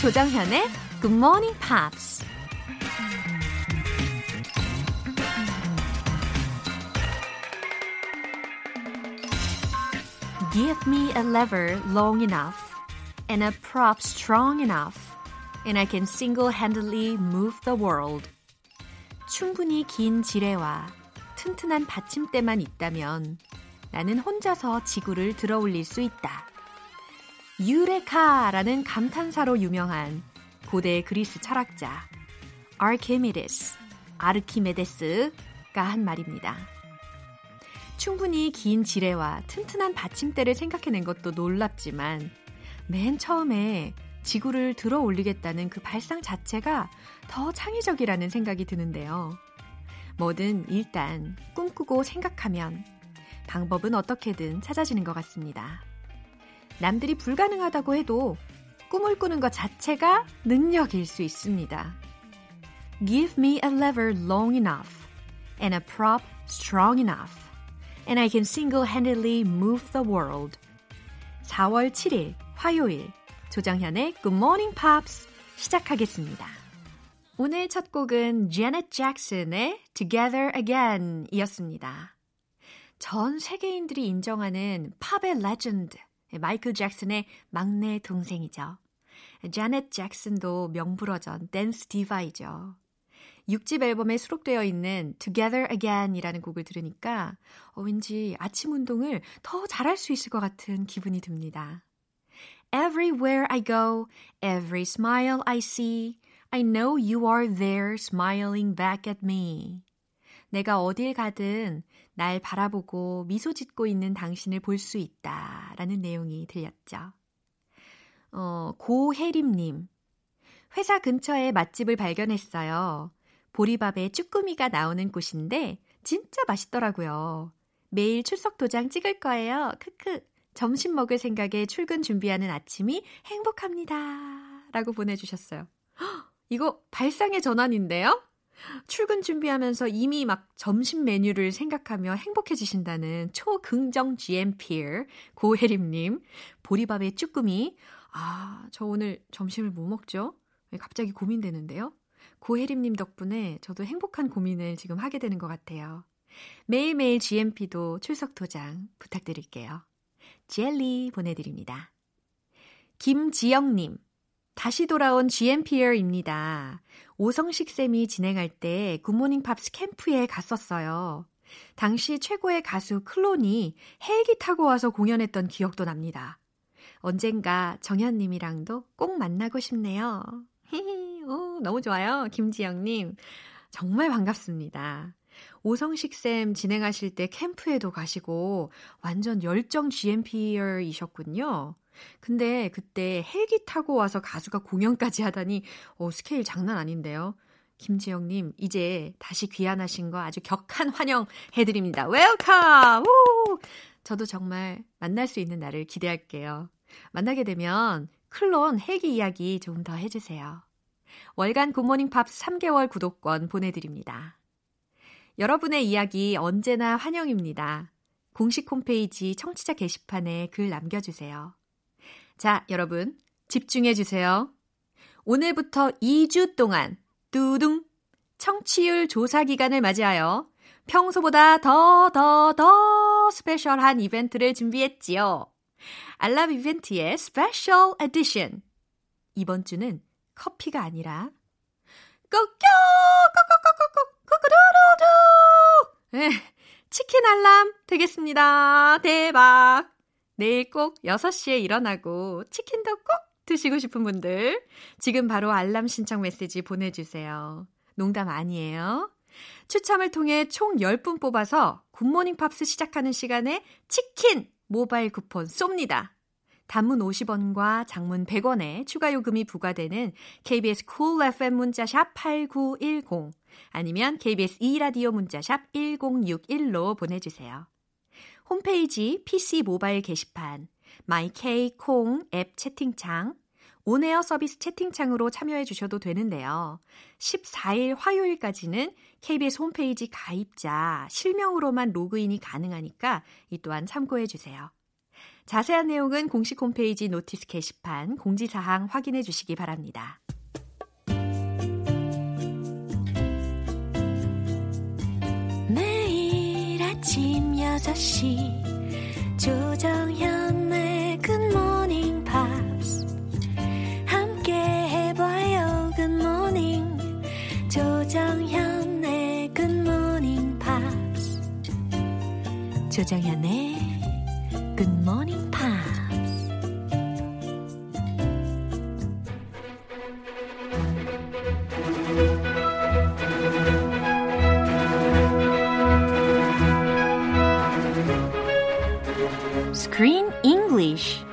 조정현의 Good Morning Pops. Give me a lever long enough and a prop strong enough, and I can single-handedly move the world. 충분히 긴 지뢰와 튼튼한 받침대만 있다면 나는 혼자서 지구를 들어 올릴 수 있다. 유레카라는 감탄사로 유명한 고대 그리스 철학자 아르키메데스, 아르키메데스가 한 말입니다. 충분히 긴 지뢰와 튼튼한 받침대를 생각해낸 것도 놀랍지만 맨 처음에 지구를 들어 올리겠다는 그 발상 자체가 더 창의적이라는 생각이 드는데요. 뭐든 일단 꿈꾸고 생각하면 방법은 어떻게든 찾아지는 것 같습니다. 남들이 불가능하다고 해도 꿈을 꾸는 것 자체가 능력일 수 있습니다. Give me a lever long enough and a prop strong enough and I can single-handedly move the world. 4월 7일 화요일 조정현의 Good Morning Pops 시작하겠습니다. 오늘 첫 곡은 Janet Jackson의 Together Again 이었습니다. 전 세계인들이 인정하는 팝의 레전드 마이클 잭슨의 막내 동생이죠. 자넷 잭슨도 명불허전 댄스 디바이죠. 6집 앨범에 수록되어 있는 Together Again이라는 곡을 들으니까 어, 왠지 아침 운동을 더 잘할 수 있을 것 같은 기분이 듭니다. Everywhere I go, every smile I see, I know you are there smiling back at me. 내가 어딜 가든 날 바라보고 미소 짓고 있는 당신을 볼 수 있다. 라는 내용이 들렸죠. 어, 고혜림님. 회사 근처에 맛집을 발견했어요. 보리밥에 쭈꾸미가 나오는 곳인데 진짜 맛있더라고요. 매일 출석 도장 찍을 거예요. 크크. 점심 먹을 생각에 출근 준비하는 아침이 행복합니다. 라고 보내주셨어요. 헉, 이거 발상의 전환인데요? 출근 준비하면서 이미 막 점심 메뉴를 생각하며 행복해지신다는 초긍정 GMPR 고혜림님 보리밥에 쭈꾸미 아, 저 오늘 점심을 뭐 먹죠? 갑자기 고민되는데요. 고혜림님 덕분에 저도 행복한 고민을 지금 하게 되는 것 같아요. 매일매일 GMP도 출석 도장 부탁드릴게요. 젤리 보내드립니다. 김지영님, 다시 돌아온 GMPer입니다. 오성식 쌤이 진행할 때 굿모닝 팝스 캠프에 갔었어요. 당시 최고의 가수 클론이 헬기 타고 와서 공연했던 기억도 납니다. 언젠가 정현님이랑도 꼭 만나고 싶네요. 오, 너무 좋아요. 김지영님. 정말 반갑습니다. 오성식 쌤 진행하실 때 캠프에도 가시고 완전 열정 GMPer이셨군요. 근데 그때 헬기 타고 와서 가수가 공연까지 하다니 어, 스케일 장난 아닌데요. 김지영님, 이제 다시 귀환하신 거 아주 격한 환영해드립니다. Welcome! 우! 저도 정말 만날 수 있는 날을 기대할게요. 만나게 되면 클론 헬기 이야기 좀 더 해주세요. 월간 굿모닝 팝스 3개월 구독권 보내드립니다. 여러분의 이야기 언제나 환영입니다. 공식 홈페이지 청취자 게시판에 글 남겨주세요. 자, 여러분, 집중해 주세요. 오늘부터 2주 동안 뚜둥 청취율 조사 기간을 맞이하여 평소보다 더, 더, 더 special한 이벤트를 준비했지요. 알람 이벤트의 special edition. 이번 주는 커피가 아니라 꼬껴 꼬꼬꼬꼬꼬 꼬꼬도도도 치킨 알람 되겠습니다. 대박. 내일 꼭 6시에 일어나고 치킨도 꼭 드시고 싶은 분들 지금 바로 알람 신청 메시지 보내주세요. 농담 아니에요. 추첨을 통해 총 10분 뽑아서 굿모닝 팝스 시작하는 시간에 치킨 모바일 쿠폰 쏩니다. 단문 50원과 장문 100원에 추가 요금이 부과되는 KBS cool FM 문자샵 8910 아니면 KBS 2라디오 문자샵 1061로 보내 주세요. 홈페이지 PC 모바일 게시판, 마이케이 콩 앱 채팅창, 온에어 서비스 채팅창으로 참여해 주셔도 되는데요. 14일 화요일까지는 KBS 홈페이지 가입자 실명으로만 로그인이 가능하니까 이 또한 참고해 주세요. 자세한 내용은 공식 홈페이지 notice 게시판 공지사항 확인해 주시기 바랍니다. 매일 아침 6시 조정현의 굿모닝 팝스 함께 해봐요 굿모닝 조정현의 굿모닝 팝스 조정현의 굿모닝 팝스 Screen English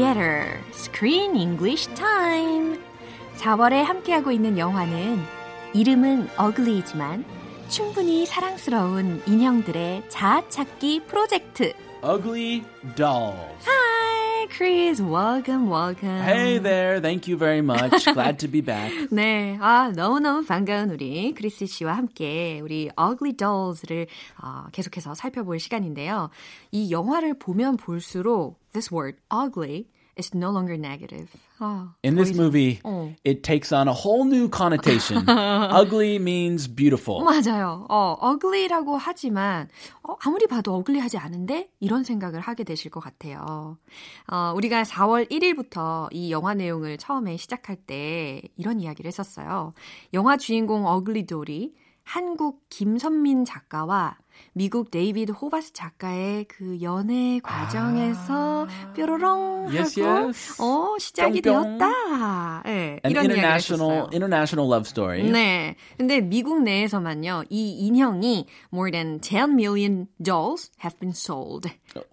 Theater Screen English Time 4월에 함께하고 있는 영화는 이름은 어글리이지만 충분히 사랑스러운 인형들의 자아찾기 프로젝트. Ugly Dolls. Hi, Chris. Welcome, welcome. Hey there. Thank you very much. Glad to be back. 네, 아 너무너무 반가운 우리 크리스 씨와 함께 우리 Ugly Dolls를 어, 계속해서 살펴볼 시간인데요. 이 영화를 보면 볼수록 this word ugly is no longer negative. 아, In this movie, 어. it takes on a whole new connotation. Ugly means beautiful. 맞아요. 어, ugly라고 하지만 어, 아무리 봐도 ugly하지 않은데 이런 생각을 하게 되실 것 같아요. 어, 우리가 4월 1일부터 이 영화 내용을 처음에 시작할 때 이런 이야기를 했었어요. 영화 주인공 어글리돌이 한국 김선민 작가와 미국 데이비드 호바스 작가의 그 연애 과정에서 뾰로롱 Yes, 하고 yes. 어, 시작이 뿅뿅. 되었다. 네, An 이런 international international love story. 네. 근데 미국 내에서만요, 이 인형이 more than 10 million dolls have been sold.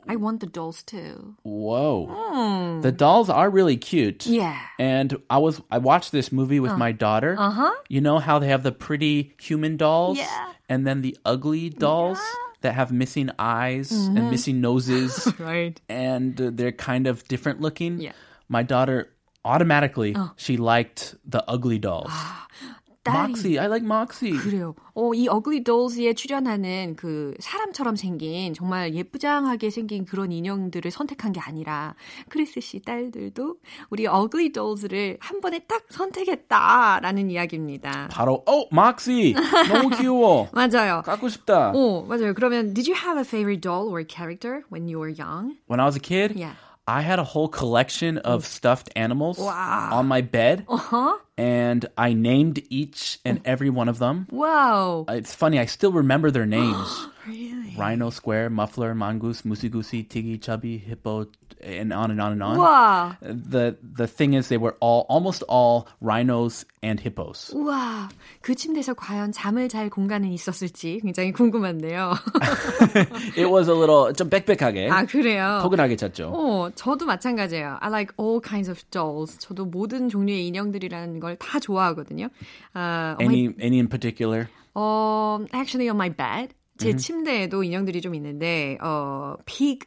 I want the dolls too. Whoa. The dolls are really cute. Yeah. And I was I watched this movie with my daughter. Uh-huh. You know how they have the pretty human dolls Yeah. and then the ugly dolls that have missing eyes and missing noses. Right. and uh, they're kind of different looking. Yeah. My daughter automatically she liked the ugly dolls. 딸이 Moxie, I like Moxie. 그래요. 어, 이 어글리 dols에 출연하는 그 사람처럼 생긴 정말 예쁘장하게 생긴 그런 인형들을 선택한 게 아니라 크리스 씨 딸들도 우리 어글리 dolls를 한 번에 딱 선택했다라는 이야기입니다. 바로 oh Moxie 너무 귀여워. 맞아요. 갖고 싶다. 오, 맞아요. 그러면 did you have a favorite doll or character when you were young? When I was a kid, Yeah. I had a whole collection of stuffed animals Wow. on my bed, Uh-huh. and I named each and every one of them. Wow. It's funny, I still remember their names. Really? Rhino, square, muffler, mongoose, moosey-goosey, tiggy, chubby, hippo, and on and on and on. 와. The the thing is, they were all almost all rhinos and hippos. 우와. 그 침대에서 과연 잠을 잘 공간은 있었을지 굉장히 궁금한데요. It was a little 좀 빽빽하게, 아, 그래요? 포근하게 잤죠. 어, 저도 마찬가지예요. I like all kinds of dolls. 저도 모든 종류의 인형들이라는 걸 다 좋아하거든요. 아, on my- Any any in particular? 어, actually on my bed. 제 침대에도 인형들이 좀 있는데, 어, pig,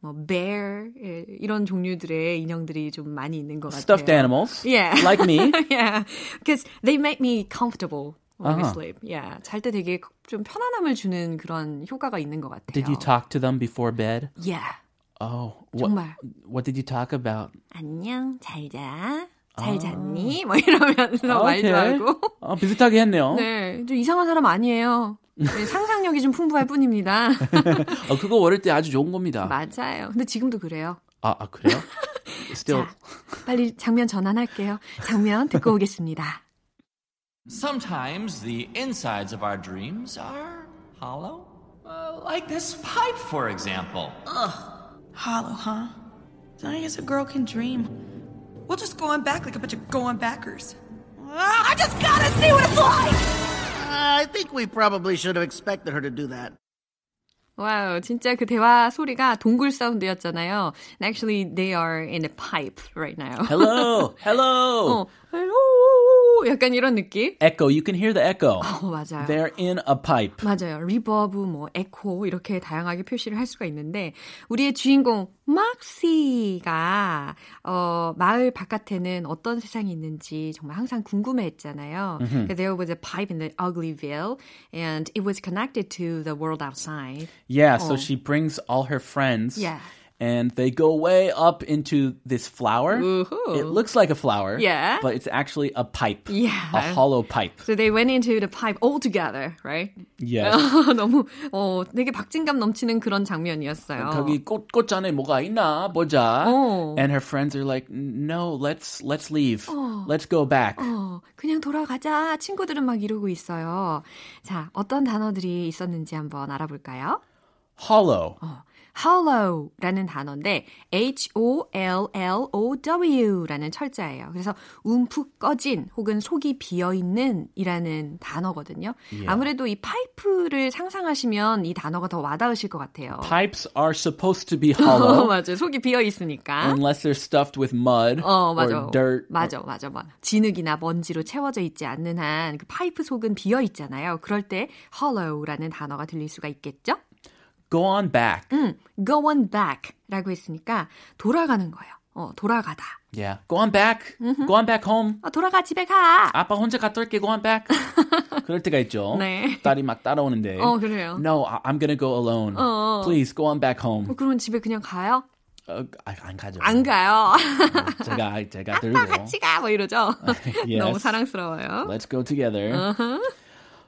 뭐, bear, 예, 이런 종류들의 인형들이 좀 많이 있는 것 같아요. Stuffed animals, Yeah. like me. yeah. Because they make me comfortable when I 아하. sleep. Yeah. 잘 때 되게 좀 편안함을 주는 그런 효과가 있는 것 같아요. Did you talk to them before bed? Yeah. Oh, what, 정말. what did you talk about? 안녕, 잘 자. 잘 잤니? 뭐 이러면서 말도 오케이. 하고. 어, 비슷하게 했네요. 네. 좀 이상한 사람 아니에요. 네, 상상력이 좀 풍부할 뿐입니다. 어, 그거 어릴 때 아주 좋은 겁니다. 맞아요. 근데 지금도 그래요. 아, 아 그래요? Still. 자, 빨리 장면 전환할게요. 장면 듣고 오겠습니다. Sometimes the insides of our dreams are hollow. Uh, like this pipe, for example. Hollow, huh? I guess a girl can dream. We'll just go on back like a bunch of go on backers. Ah, I just gotta see what it's like! I think we probably should have expected her to do that. 와우, 진짜 그 대화 소리가 동굴 사운드였잖아요. And actually, they are in a pipe right now. Hello, hello. 어, hello. 약간 이런 느낌? Echo, you can hear the echo. 어, 맞아요. They're in a pipe. 맞아요. reverb, 뭐, 에코, 이렇게 다양하게 표시를 할 수가 있는데, 우리의 주인공, 막시가, 어, 마을 바깥에는 어떤 세상이 있는지 정말 항상 궁금해 했잖아요. There was a pipe in the Uglyville, and it was connected to the world outside. Yeah, so Oh. she brings all her friends. Yeah. And they go way up into this flower. Woohoo. It looks like a flower. Yeah. But it's actually a pipe. Yeah. A hollow pipe. So they went into the pipe all together, right? Yes. 너무, 어, 되게 박진감 넘치는 그런 장면이었어요. 거기 꽃, 꽃잔에 뭐가 있나 보자. 어. And her friends are like, no, let's, let's leave. Let's go back. 어, 그냥 돌아가자. 친구들은 막 이러고 있어요. 자, 어떤 단어들이 있었는지 한번 알아볼까요? Hollow. Hollow라는 단어인데 H-O-L-L-O-W라는 철자예요. 그래서 움푹 꺼진 혹은 속이 비어 있는 이라는 단어거든요. 아무래도 이 파이프를 상상하시면 이 단어가 더 와닿으실 것 같아요. Pipes are supposed to be 어, hollow 맞아요. 속이 비어 있으니까. unless they're stuffed with mud 어, 맞아. or dirt. 맞아, 맞아, 맞아. 진흙이나 먼지로 채워져 있지 않는 한 그 파이프 속은 비어 있잖아요. 그럴 때 hollow라는 단어가 들릴 수가 있겠죠? Go on back. 음, go on back라고 했으니까 돌아가는 거예요. 어, 돌아가다. Yeah. Go on back. Go on back home. 어, 돌아가 집에 가. 아빠 혼자 갔다 올게. Go on back. 그럴 때가 있죠. 네. 딸이 막 따라오는데. 어, 그래요. No, I'm gonna go alone. 어. Please go on back home. 어, 그러면 집에 그냥 가요? 어, 아, 안 가죠. 안 가요. 제가 제가 아빠 들고. 같이 가. 뭐 이러죠. Yes. 너무 사랑스러워요. Let's go together.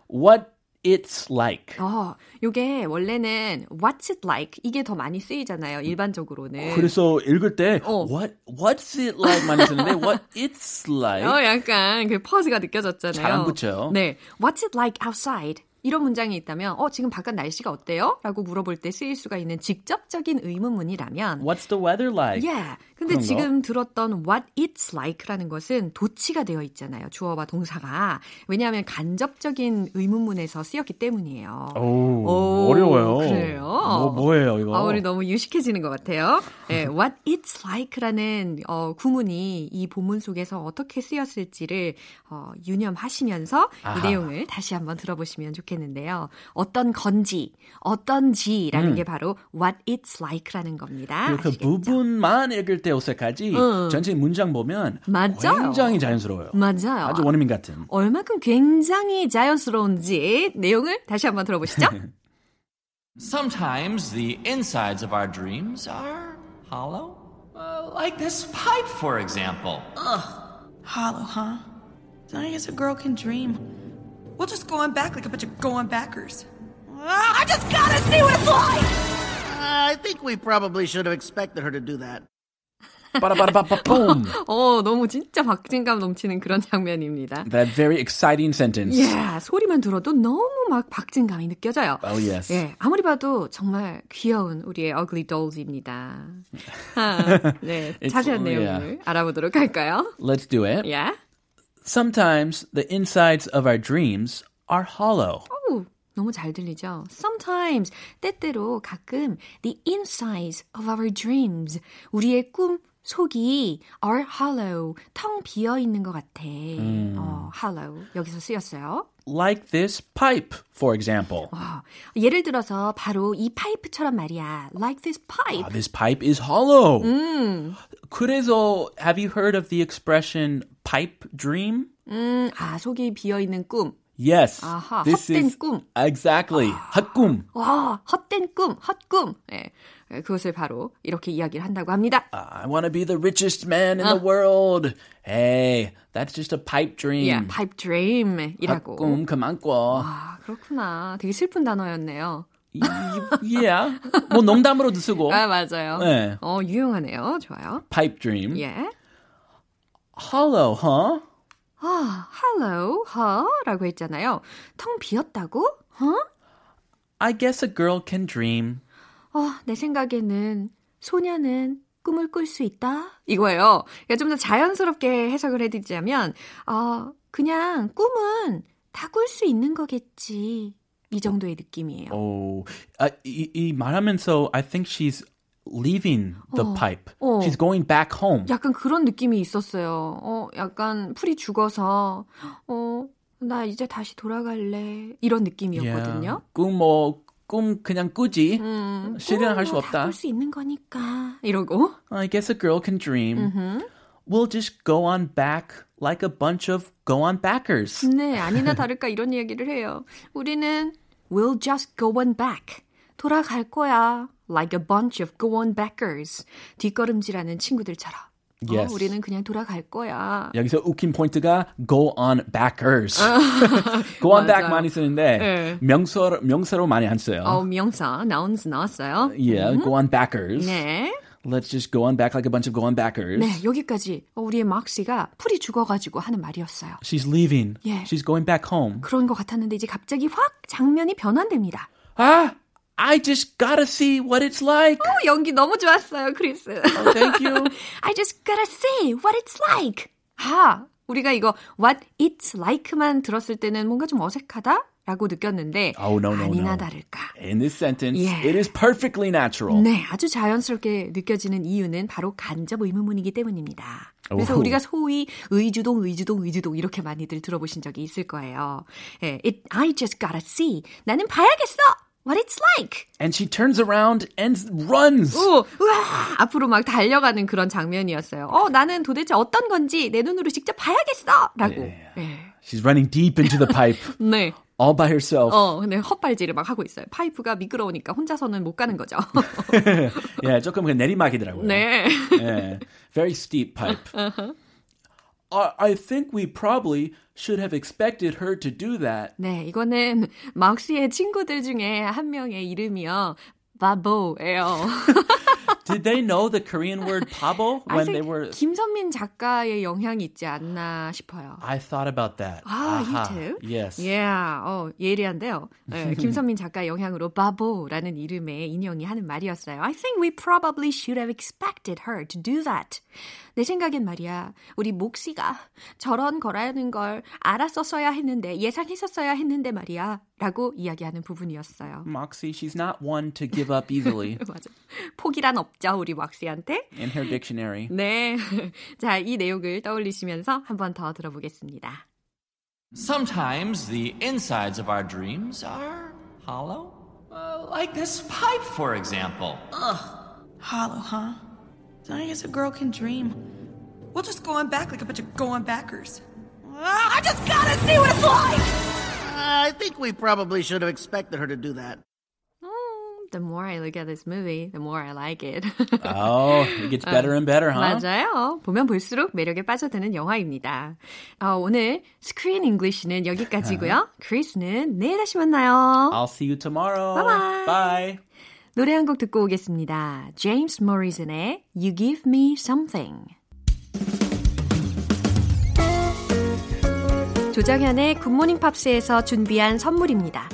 What it's like. 어, 요게 원래는 what's it like 이게 더 많이 쓰이잖아요. 일반적으로는. 그래서 읽을 때 어. what what's it like 많이 쓰는데 what it's like 어, 약간 그 퍼즈가 느껴졌잖아요. 잘 안 붙여요. 네. What's it like outside? 이런 문장이 있다면, 어, 지금 바깥 날씨가 어때요? 라고 물어볼 때 쓰일 수가 있는 직접적인 의문문이라면, What's the weather like? Yeah. 근데 그런 거? 지금 들었던 what it's like라는 것은 도치가 되어 있잖아요. 주어와 동사가. 왜냐하면 간접적인 의문문에서 쓰였기 때문이에요. 오, 오, 어려워요. 그래요? 뭐 뭐예요 이거? 아, 우리 너무 유식해지는 것 같아요. 네, what it's like라는 어, 구문이 이 본문 속에서 어떻게 쓰였을지를 어, 유념하시면서 아하. 이 내용을 다시 한번 들어보시면 좋겠 는데요. 어떤 건지, 어떤지라는 게 바로 what it's like라는 겁니다. 그 아시겠죠? 부분만 읽을 때 어색하지 응. 전체 문장 보면 맞아요. 굉장히 자연스러워요. 맞아요. 아주 원어민 같은. 얼마큼 굉장히 자연스러운지 내용을 다시 한번 들어보시죠. Sometimes the insides of our dreams are hollow. Uh, like this pipe, for example. Hollow, huh? I guess a girl can dream. We'll just go on back like a bunch of going backers. Ah, I just gotta see what it's like! I think we probably should have expected her to do that. 빠라바라바밤. 어, 너무 진짜 박진감 넘치는 그런 장면입니다. That very exciting sentence. 예, 소리만 들어도 너무 막 박진감이 느껴져요. Oh yes. 예, 아무리 봐도 정말 귀여운 우리의 ugly dolls입니다. 아, 네, 자세한 yeah. 내용을 알아보도록 할까요? Let's do it. 예. Sometimes the insides of our dreams are hollow. 오, 너무 잘 들리죠? Sometimes, 때때로 가끔 the insides of our dreams, 우리의 꿈 속이 are hollow, 텅 비어 있는 것 같아. 어, hollow 여기서 쓰였어요. Like this pipe, for example. 어, 예를 들어서 바로 이 파이프처럼 말이야. Like this pipe. Ah, this pipe is hollow. 음, 그래서 have you heard of the expression pipe dream? 음, 아 속이 비어 있는 꿈. Yes. 아하, this 헛된 is 꿈. exactly 헛꿈. 와, 헛된 꿈, 헛꿈. 예, 예, 그것을 바로 이렇게 이야기를 한다고 합니다. I want to be the richest man in the world. Hey, that's just a pipe dream. Yeah, pipe dream이라고. 헛꿈 그만 꿔. 아, 그렇구나. 되게 슬픈 단어였네요. yeah. 뭐 농담으로도 쓰고. 아, 맞아요. 네. 어, 유용하네요. 좋아요. Pipe dream. 예. Hollow, huh? 아, hello, huh? 라고 했잖아요. 텅 비었다고? huh? I guess a girl can dream. 어, 내 생각에는 소녀는 꿈을 꿀 수 있다? 이거예요. 그러니까 좀 더 자연스럽게 해석을 해드리자면, 어, 그냥 꿈은 다 꿀 수 있는 거겠지. 이 정도의 느낌이에요. Oh, 아, 이, 이 말하면서 I think she's leaving the 어. pipe. 어. She's going back home. 약간 그런 느낌이 있었어요. 어, 약간 풀이 죽어서 어, 나 이제 다시 돌아갈래. 이런 느낌이었거든요. 꿈뭐 꿈 그냥 꾸지. 음, 실현할 수 없다. 볼수 있는 거니까. 이러고. I guess a girl can dream. We'll just go on back like a bunch of go on backers. 네, 아니나 다를까 이런 이야기를 해요. 우리는 we'll just go on back. 돌아갈 거야. Like a bunch of go on backers. 뒷걸음질하는 친구들처럼. 어, Yes. 우리는 그냥 돌아갈 거야. 여기서 웃긴 포인트가 go on backers. go on back. 많이 쓰는데 네. 명사 명사로 많이 안 써요. 어, 명사, nouns 나왔어요. Yeah, go on backers. 네. Let's just go on back like a bunch of go on backers. 네, 여기까지 어, 우리의 막씨가 풀이 죽어가지고 하는 말이었어요. She's leaving. Yeah. She's going back home. 그런 것 같았는데 이제 갑자기 확 장면이 변환됩니다. Ah, I just gotta see what it's like. 어, 연기 너무 좋았어요, 크리스. Oh, thank you. I just gotta see what it's like. 아, 우리가 이거 what it's like만 들었을 때는 뭔가 좀 어색하다? 라고 느꼈는데 Oh, no, no, 아니나 no. 다를까. In this sentence, Yeah. it is perfectly natural. 네, 아주 자연스럽게 느껴지는 이유는 바로 간접 의문문이기 때문입니다. 그래서 오호. 우리가 소위 의주동, 의주동, 의주동 이렇게 많이들 들어보신 적이 있을 거예요. 예, it, I just gotta see. 나는 봐야겠어. What it's like. And she turns around and runs. 오, 우와, 앞으로 막 달려가는 그런 장면이었어요. 어, 나는 도대체 어떤 건지 내 눈으로 직접 봐야겠어. 라고. 네. She's running deep into the pipe 네. all by herself. 어, 근데 헛발질을 막 하고 있어요. 파이프가 미끄러우니까 혼자서는 못 가는 거죠. Yeah, 조금 그 내리막이더라고요. 네. Yeah, very steep pipe. I, I think we probably should have expected her to do that. 네, 이거는 막시의 친구들 중에 한 명의 이름이요. 바보예요. Did they know the Korean word pabo I when think they were? 김선민 작가의 영향이 있지 않나 싶어요. I thought about that. 아, Aha, you too? Yes. Yeah, 어, 예리한데요. 네, 김선민 작가 영향으로 바보라는 이름의 인형이 하는 말이었어요. I think we probably should have expected her to do that. 내 생각엔 말이야, 우리 목씨가 저런 거라는 걸 알았었어야 했는데, 예상했었어야 했는데 말이야, 라고 이야기하는 부분이었어요. Moxie, she's not one to give up easily 맞아. 포기란 없죠, 우리 왁시한테. in her dictionary. 네. 자, 이 내용을 떠올리시면서 한 번 더 들어보겠습니다. Sometimes the insides of our dreams are hollow. Uh, like this pipe, for example. Hollow, huh? I guess a girl can dream. We'll just go on back like a bunch of go on backers. Ah, I just gotta see what it's like! I think we probably should have expected her to do that. The more I look at this movie, the more I like it. Oh, it gets better and better, huh? 맞아요. 보면 볼수록 매력에 빠져드는 영화입니다. 어, 오늘 Screen English는 여기까지고요. 크리스는 내일 다시 만나요. I'll see you tomorrow. Bye-bye. Bye. 노래 한 곡 듣고 오겠습니다. James Morrison의 You Give Me Something. 조정현의 굿모닝 팝스에서 준비한 선물입니다.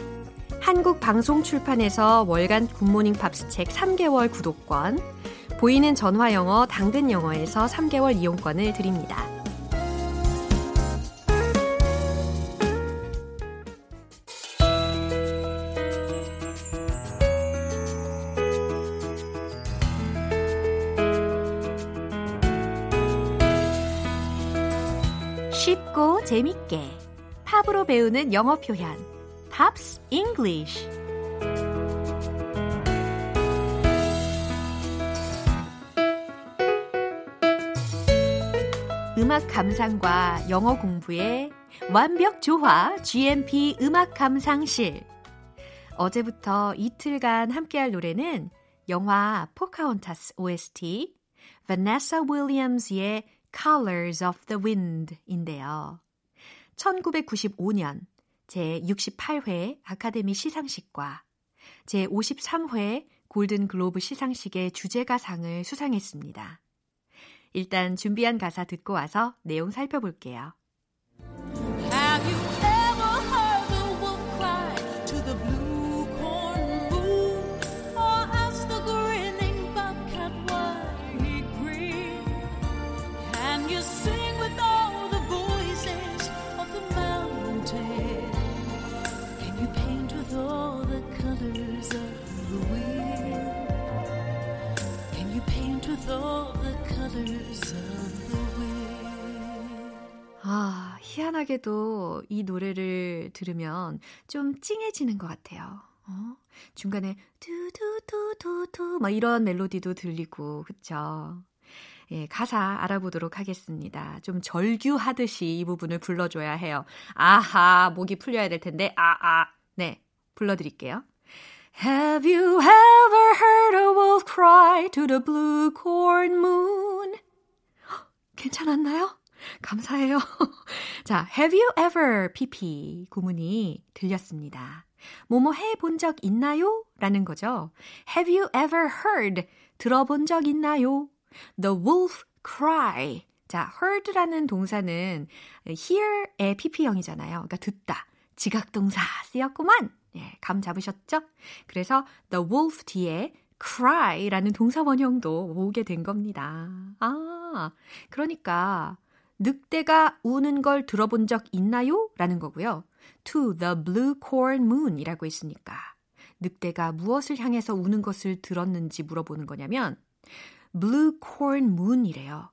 한국 방송 출판에서 월간 굿모닝 팝스 책 3개월 구독권, 보이는 전화 영어 당근 영어에서 3개월 이용권을 드립니다. 재밌게 팝으로 배우는 영어 표현 Pops English 음악 감상과 영어 공부의 완벽 조화 GMP 음악 감상실 어제부터 이틀간 함께할 노래는 영화 포카혼타스 OST Vanessa Williams의 Colors of the Wind인데요. 1995년 제68회 아카데미 시상식과 제53회 골든 글로브 시상식의 주제가상을 수상했습니다. 일단 준비한 가사 듣고 와서 내용 살펴볼게요. 아, 희한하게도 이 노래를 들으면 좀 찡해지는 것 같아요. 어? 중간에 두두두두두 막 이런 멜로디도 들리고 그쵸? 예, 가사 알아보도록 하겠습니다. 좀 절규하듯이 이 부분을 불러줘야 해요. 아하, 목이 풀려야 될 텐데, 아, 아. 네, 불러드릴게요. Have you ever heard a wolf cry to the blue corn moon? 헉, 괜찮았나요? 감사해요. 자, have you ever pp 구문이 들렸습니다. 뭐뭐 해 본 적 있나요? 라는 거죠. Have you ever heard 들어본 적 있나요? The wolf cry. 자, heard라는 동사는 hear의 pp형이잖아요. 그러니까 듣다. 지각동사 쓰였구만. 예, 감 잡으셨죠? 그래서 the wolf 뒤에 cry라는 동사 원형도 오게 된 겁니다. 아, 그러니까 늑대가 우는 걸 들어본 적 있나요? 라는 거고요. To the blue corn moon 이라고 했으니까 늑대가 무엇을 향해서 우는 것을 들었는지 물어보는 거냐면 blue corn moon이래요.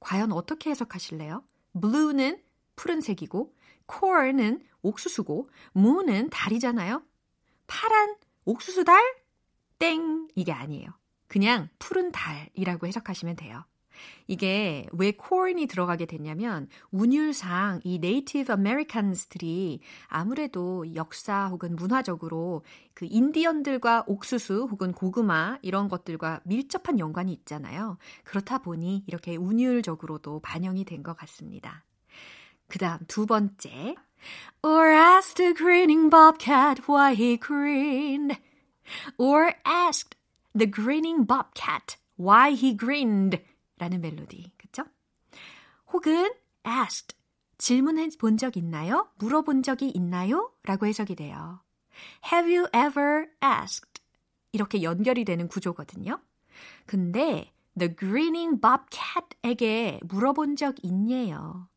과연 어떻게 해석하실래요? blue는 푸른색이고 corn은 옥수수고 moon은 달이잖아요. 파란 옥수수 달? 땡 이게 아니에요. 그냥 푸른 달이라고 해석하시면 돼요. 이게 왜 corn이 들어가게 됐냐면 운율상 이 Native Americans들이 아무래도 역사 혹은 문화적으로 그 인디언들과 옥수수 혹은 고구마 이런 것들과 밀접한 연관이 있잖아요. 그렇다 보니 이렇게 운율적으로도 반영이 된 것 같습니다. 그 다음 두 번째. Or asked the grinning bobcat why he grinned. Or asked the grinning bobcat why he grinned. 라는 멜로디. 그쵸? 혹은 asked. 질문해 본 적 있나요? 물어본 적이 있나요? 라고 해석이 돼요. Have you ever asked? 이렇게 연결이 되는 구조거든요. 근데 the grinning bobcat에게 물어본 적 있냐요.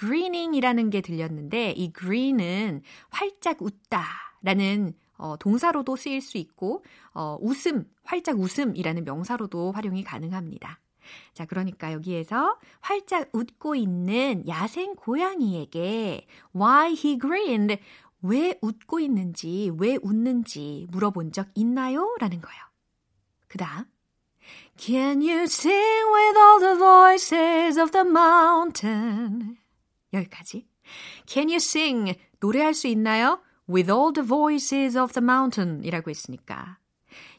Grinning이라는 게 들렸는데 이 green은 활짝 웃다라는 어, 동사로도 쓰일 수 있고 어, 웃음, 활짝 웃음이라는 명사로도 활용이 가능합니다. 자, 그러니까 여기에서 활짝 웃고 있는 야생 고양이에게 why he grinned 왜 웃고 있는지, 왜 웃는지 물어본 적 있나요? 라는 거예요. 그 다음 Can you sing with all the voices of the mountain? 여기까지. Can you sing? 노래할 수 있나요? With all the voices of the mountain 이라고 했으니까.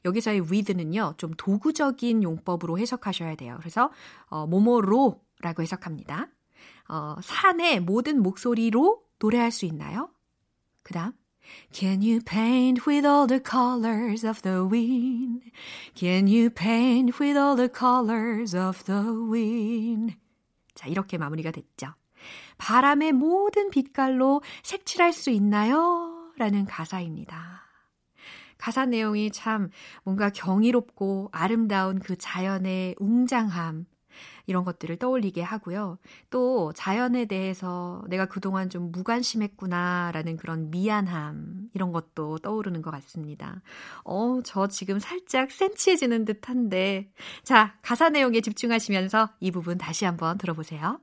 여기서의 with는요, 좀 도구적인 용법으로 해석하셔야 돼요. 그래서, 어, 뭐뭐로 라고 해석합니다. 어, 산의 모든 목소리로 노래할 수 있나요? 그 다음. Can you paint with all the colors of the wind? Can you paint with all the colors of the wind? 자, 이렇게 마무리가 됐죠. 바람의 모든 빛깔로 색칠할 수 있나요? 라는 가사입니다. 가사 내용이 참 뭔가 경이롭고 아름다운 그 자연의 웅장함, 이런 것들을 떠올리게 하고요. 또 자연에 대해서 내가 그동안 좀 무관심했구나라는 그런 미안함, 이런 것도 떠오르는 것 같습니다. 어, 저 지금 살짝 센치해지는 듯 한데. 자, 가사 내용에 집중하시면서 이 부분 다시 한번 들어보세요.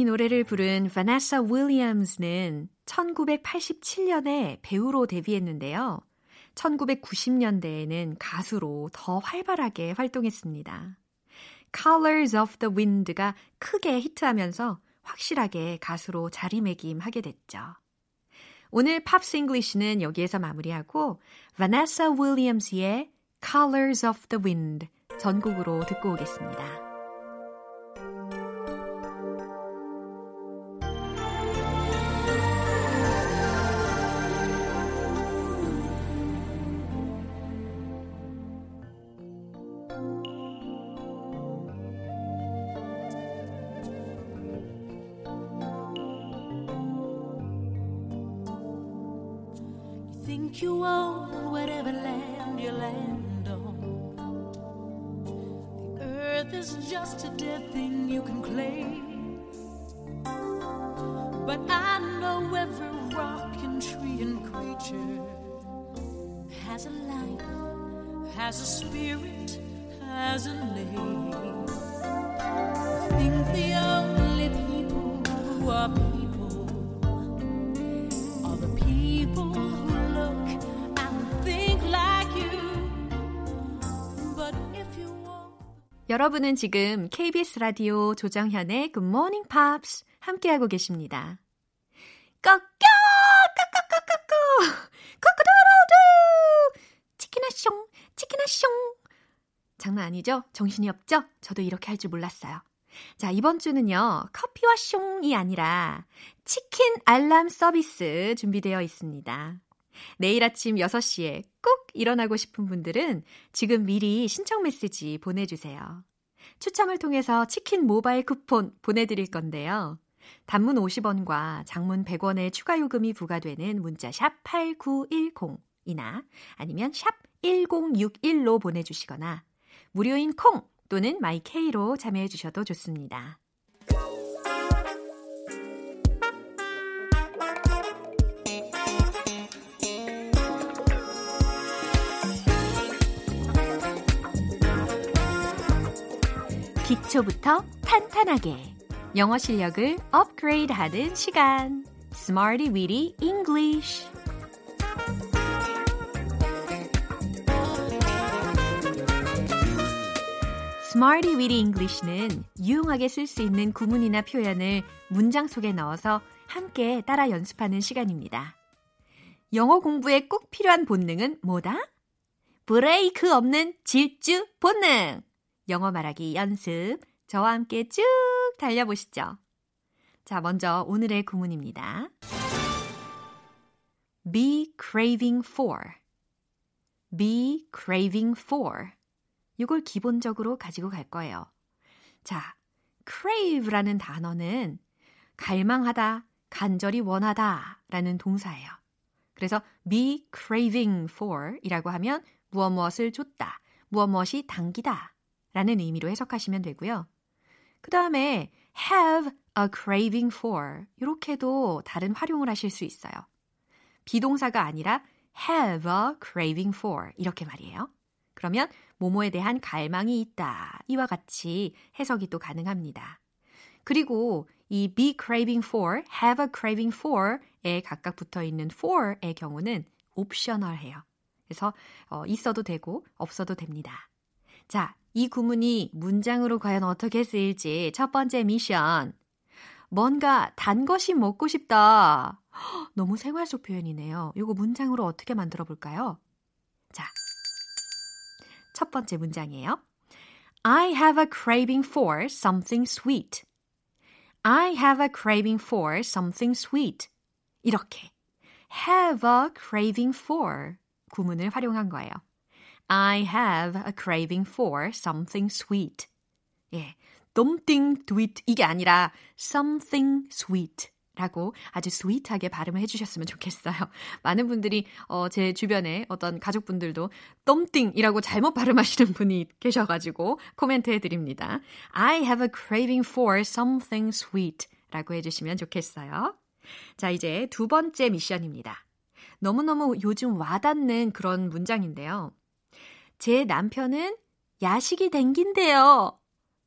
이 노래를 부른 바네사 윌리엄스는 1987년에 배우로 데뷔했는데요. 1990년대에는 가수로 더 활발하게 활동했습니다. Colors of the Wind가 크게 히트하면서 확실하게 가수로 자리매김하게 됐죠. 오늘 Pops English는 여기에서 마무리하고 바네사 윌리엄스의 Colors of the Wind 전곡으로 듣고 오겠습니다. 여러분은 지금 KBS 라디오 조정현의 Good Morning Pops 함께하고 계십니다. 꺾여! 꺾꺾꺾꺾! 코코도로도! 치키나숑! 치키나숑! 장난 아니죠? 정신이 없죠? 저도 이렇게 할 줄 몰랐어요. 자, 이번 주는요, 커피와 숑이 아니라 치킨 알람 서비스 준비되어 있습니다. 내일 아침 6시에 꼭 일어나고 싶은 분들은 지금 미리 신청 메시지 보내주세요. 추첨을 통해서 치킨 모바일 쿠폰 보내드릴 건데요. 단문 50원과 장문 100원의 추가 요금이 부과되는 문자 샵 8910이나 아니면 샵 1061로 보내주시거나 무료인 콩 또는 마이케이로 참여해 주셔도 좋습니다. 기초부터 탄탄하게 영어 실력을 업그레이드 하는 시간 Smarty Weedy English Smarty Weedy English는 유용하게 쓸 수 있는 구문이나 표현을 문장 속에 넣어서 함께 따라 연습하는 시간입니다. 영어 공부에 꼭 필요한 본능은 뭐다? 브레이크 없는 질주 본능! 영어 말하기 연습 저와 함께 쭉 달려보시죠. 자, 먼저 오늘의 구문입니다. be craving for. be craving for. 이걸 기본적으로 가지고 갈 거예요. 자, crave라는 단어는 갈망하다, 간절히 원하다 라는 동사예요. 그래서 be craving for 이라고 하면 무엇 무엇을 줬다, 무엇 무엇이 당기다 라는 의미로 해석하시면 되고요. 그 다음에 have a craving for 이렇게도 다른 활용을 하실 수 있어요. 비동사가 아니라 have a craving for 이렇게 말이에요. 그러면 모모에 대한 갈망이 있다. 이와 같이 해석이 또 가능합니다. 그리고 이 be craving for, have a craving for에 각각 붙어 있는 for의 경우는 옵셔널해요. 그래서 어, 있어도 되고 없어도 됩니다. 자, 이 구문이 문장으로 과연 어떻게 쓰일지 첫 번째 미션. 뭔가 단 것이 먹고 싶다. 헉, 너무 생활 속 표현이네요. 이거 문장으로 어떻게 만들어 볼까요? 자, 첫 번째 문장이에요. I have a craving for something sweet. I have a craving for something sweet. 이렇게 have a craving for 구문을 활용한 거예요. I have a craving for something sweet. 예, something sweet 이게 아니라 something sweet. 라고 아주 스윗하게 발음을 해주셨으면 좋겠어요. 많은 분들이 어, 제 주변에 어떤 가족분들도 덤띵이라고 잘못 발음하시는 분이 계셔가지고 코멘트 해드립니다. I have a craving for something sweet 라고 해주시면 좋겠어요. 자, 이제 두 번째 미션입니다. 너무너무 요즘 와닿는 그런 문장인데요. 제 남편은 야식이 댕긴대요.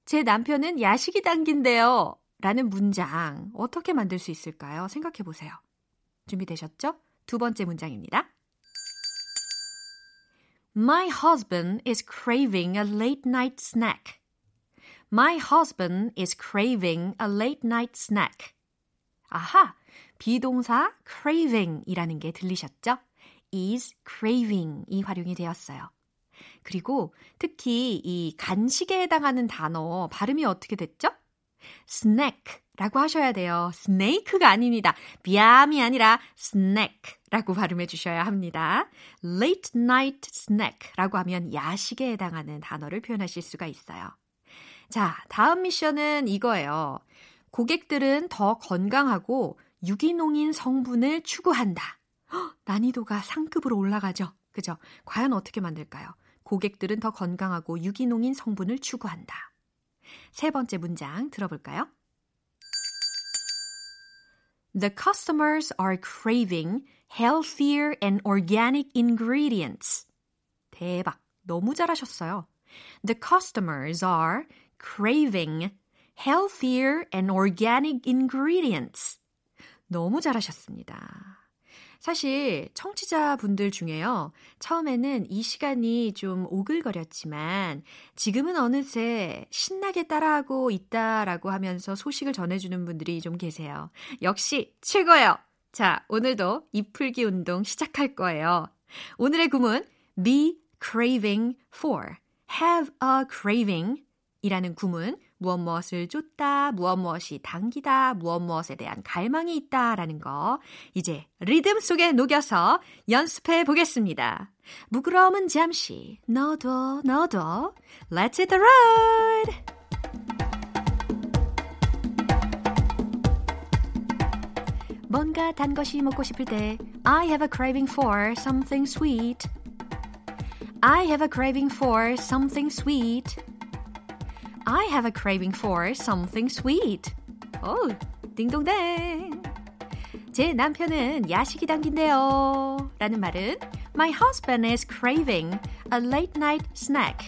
제 남편은 야식이 당긴대요. 라는 문장 어떻게 만들 수 있을까요? 생각해 보세요. 준비되셨죠? 두 번째 문장입니다. My husband is craving a late night snack. My husband is craving a late night snack. 아하, 비동사 craving 이라는 게 들리셨죠? is craving 이 활용이 되었어요. 그리고 특히 이 간식에 해당하는 단어 발음이 어떻게 됐죠? snack라고 하셔야 돼요. snake가 아닙니다. 뺨이 아니라 snack라고 발음해 주셔야 합니다. late night snack라고 하면 야식에 해당하는 단어를 표현하실 수가 있어요. 자, 다음 미션은 이거예요. 고객들은 더 건강하고 유기농인 성분을 추구한다. 헉, 난이도가 상급으로 올라가죠. 그죠? 과연 어떻게 만들까요? 고객들은 더 건강하고 유기농인 성분을 추구한다. 세 번째 문장 들어볼까요? The customers are craving healthier and organic ingredients. 대박. 너무 잘하셨어요. The customers are craving healthier and organic ingredients. 너무 잘하셨습니다. 사실 청취자분들 중에요. 처음에는 이 시간이 좀 오글거렸지만 지금은 어느새 신나게 따라하고 있다라고 하면서 소식을 전해주는 분들이 좀 계세요. 역시 최고예요. 자, 오늘도 입풀기 운동 시작할 거예요. 오늘의 구문 be craving for, have a craving 이라는 구문 무엇 무엇을 쫓다, 무엇 무엇이 당기다, 무엇 무엇에 대한 갈망이 있다라는 거 이제 리듬 속에 녹여서 연습해 보겠습니다. 부끄러움은 잠시 너도 너도 Let's hit the road! 뭔가 단 것이 먹고 싶을 때 I have a craving for something sweet. I have a craving for something sweet. I have a craving for something sweet. 오, 딩동댕. 제 남편은 야식이 당긴대요. 라는 말은 My husband is craving a late night snack.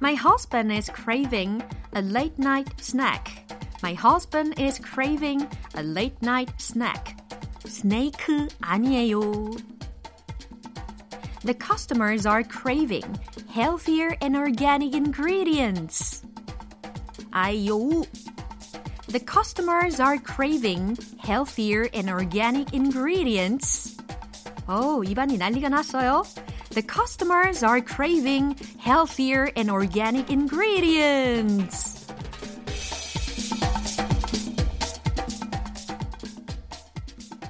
My husband is craving a late night snack. My husband is craving a late night snack. 스네이크 아니에요. The customers are craving healthier and organic ingredients. 아이요. The customers are craving healthier and organic ingredients. 오, 입안이 난리가 났어요. The customers are craving healthier and organic ingredients.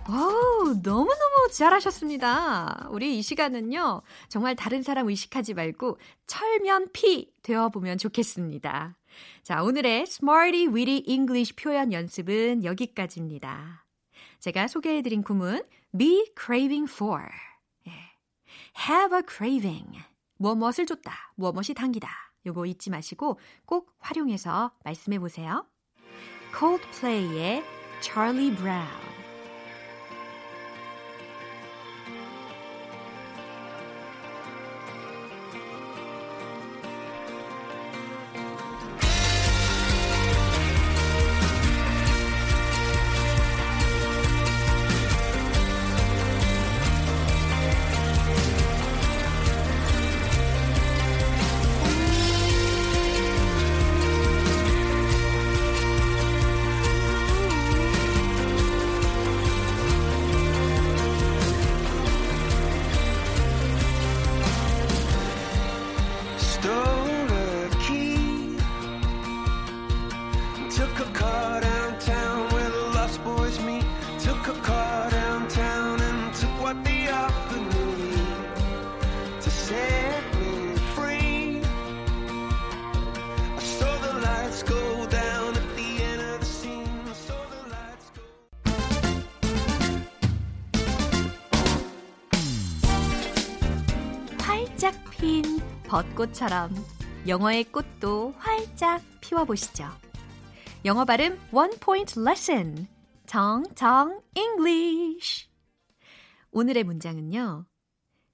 오, 너무너무 잘하셨습니다. 우리 이 시간은요, 정말 다른 사람 의식하지 말고 철면피 되어보면 좋겠습니다. 자, 오늘의 Smarty Weedy English 표현 연습은 여기까지입니다. 제가 소개해드린 구문, be craving for. 예. have a craving. 무엇 무엇을 줬다, 무엇 무엇이 당기다. 요거 잊지 마시고 꼭 활용해서 말씀해 보세요. Coldplay의 Charlie Brown. 꽃처럼 영어의 꽃도 활짝 피워보시죠. 영어 발음 원 포인트 레슨 정정 English 오늘의 문장은요.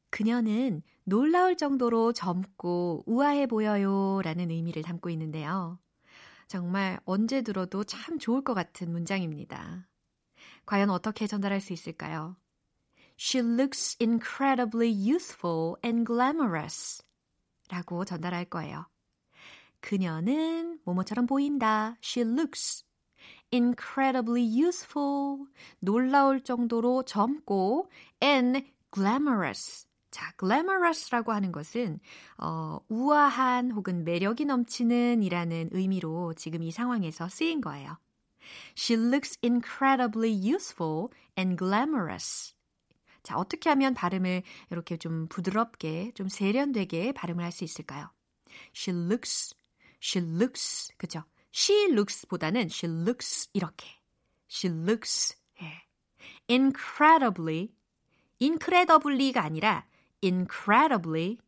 그녀는 놀라울 정도로 젊고 우아해 보여요 라는 의미를 담고 있는데요. 정말 언제 들어도 참 좋을 것 같은 문장입니다. 과연 어떻게 전달할 수 있을까요? She looks incredibly youthful and glamorous. 라고 전달할 거예요. 그녀는 뭐뭐처럼 보인다. She looks incredibly youthful. 놀라울 정도로 젊고 and glamorous. 자, glamorous라고 하는 것은 어, 우아한 혹은 매력이 넘치는 이라는 의미로 지금 이 상황에서 쓰인 거예요. She looks incredibly youthful and glamorous. 자, 어떻게 하면 발음을 이렇게 좀 부드럽게, 좀 세련되게 발음을 할 수 있을까요? She looks, she looks, 그죠? She looks 보다는 she looks 이렇게. She looks, 예. incredibly, incredibly가 아니라 incredibly,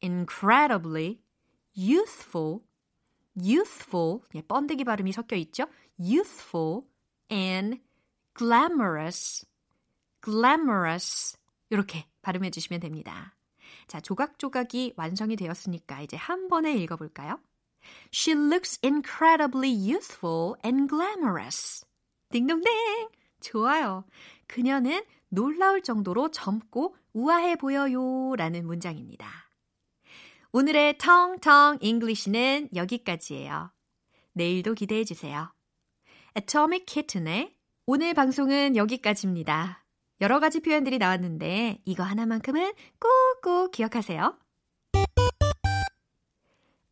incredibly youthful, youthful, 예, 번데기 발음이 섞여 있죠? youthful and glamorous, glamorous 이렇게 발음해 주시면 됩니다. 자, 조각조각이 완성이 되었으니까 이제 한 번에 읽어 볼까요? She looks incredibly youthful and glamorous. 딩동댕! 좋아요. 그녀는 놀라울 정도로 젊고 우아해 보여요 라는 문장입니다. 오늘의 텅텅 English는 여기까지예요. 내일도 기대해 주세요. Atomic Kitten의 오늘 방송은 여기까지입니다. 여러 가지 표현들이 나왔는데 이거 하나만큼은 꼭꼭 기억하세요.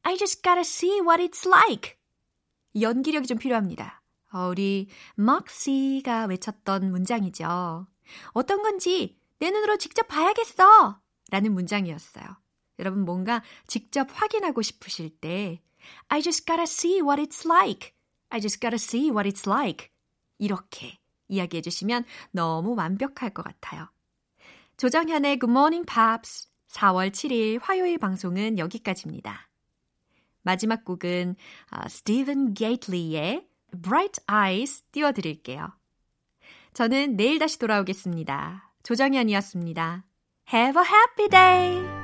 I just gotta see what it's like. 연기력이 좀 필요합니다. 어, 우리 막시가 외쳤던 문장이죠. 어떤 건지 내 눈으로 직접 봐야겠어! 라는 문장이었어요. 여러분 뭔가 직접 확인하고 싶으실 때 I just gotta see what it's like. I just gotta see what it's like. 이렇게 이야기해 주시면 너무 완벽할 것 같아요. 조정현의 Good Morning Pops 4월 7일 화요일 방송은 여기까지입니다. 마지막 곡은 어, 스티븐 게이틀리의 Bright Eyes 띄워드릴게요. 저는 내일 다시 돌아오겠습니다. 조정현이었습니다. Have a happy day!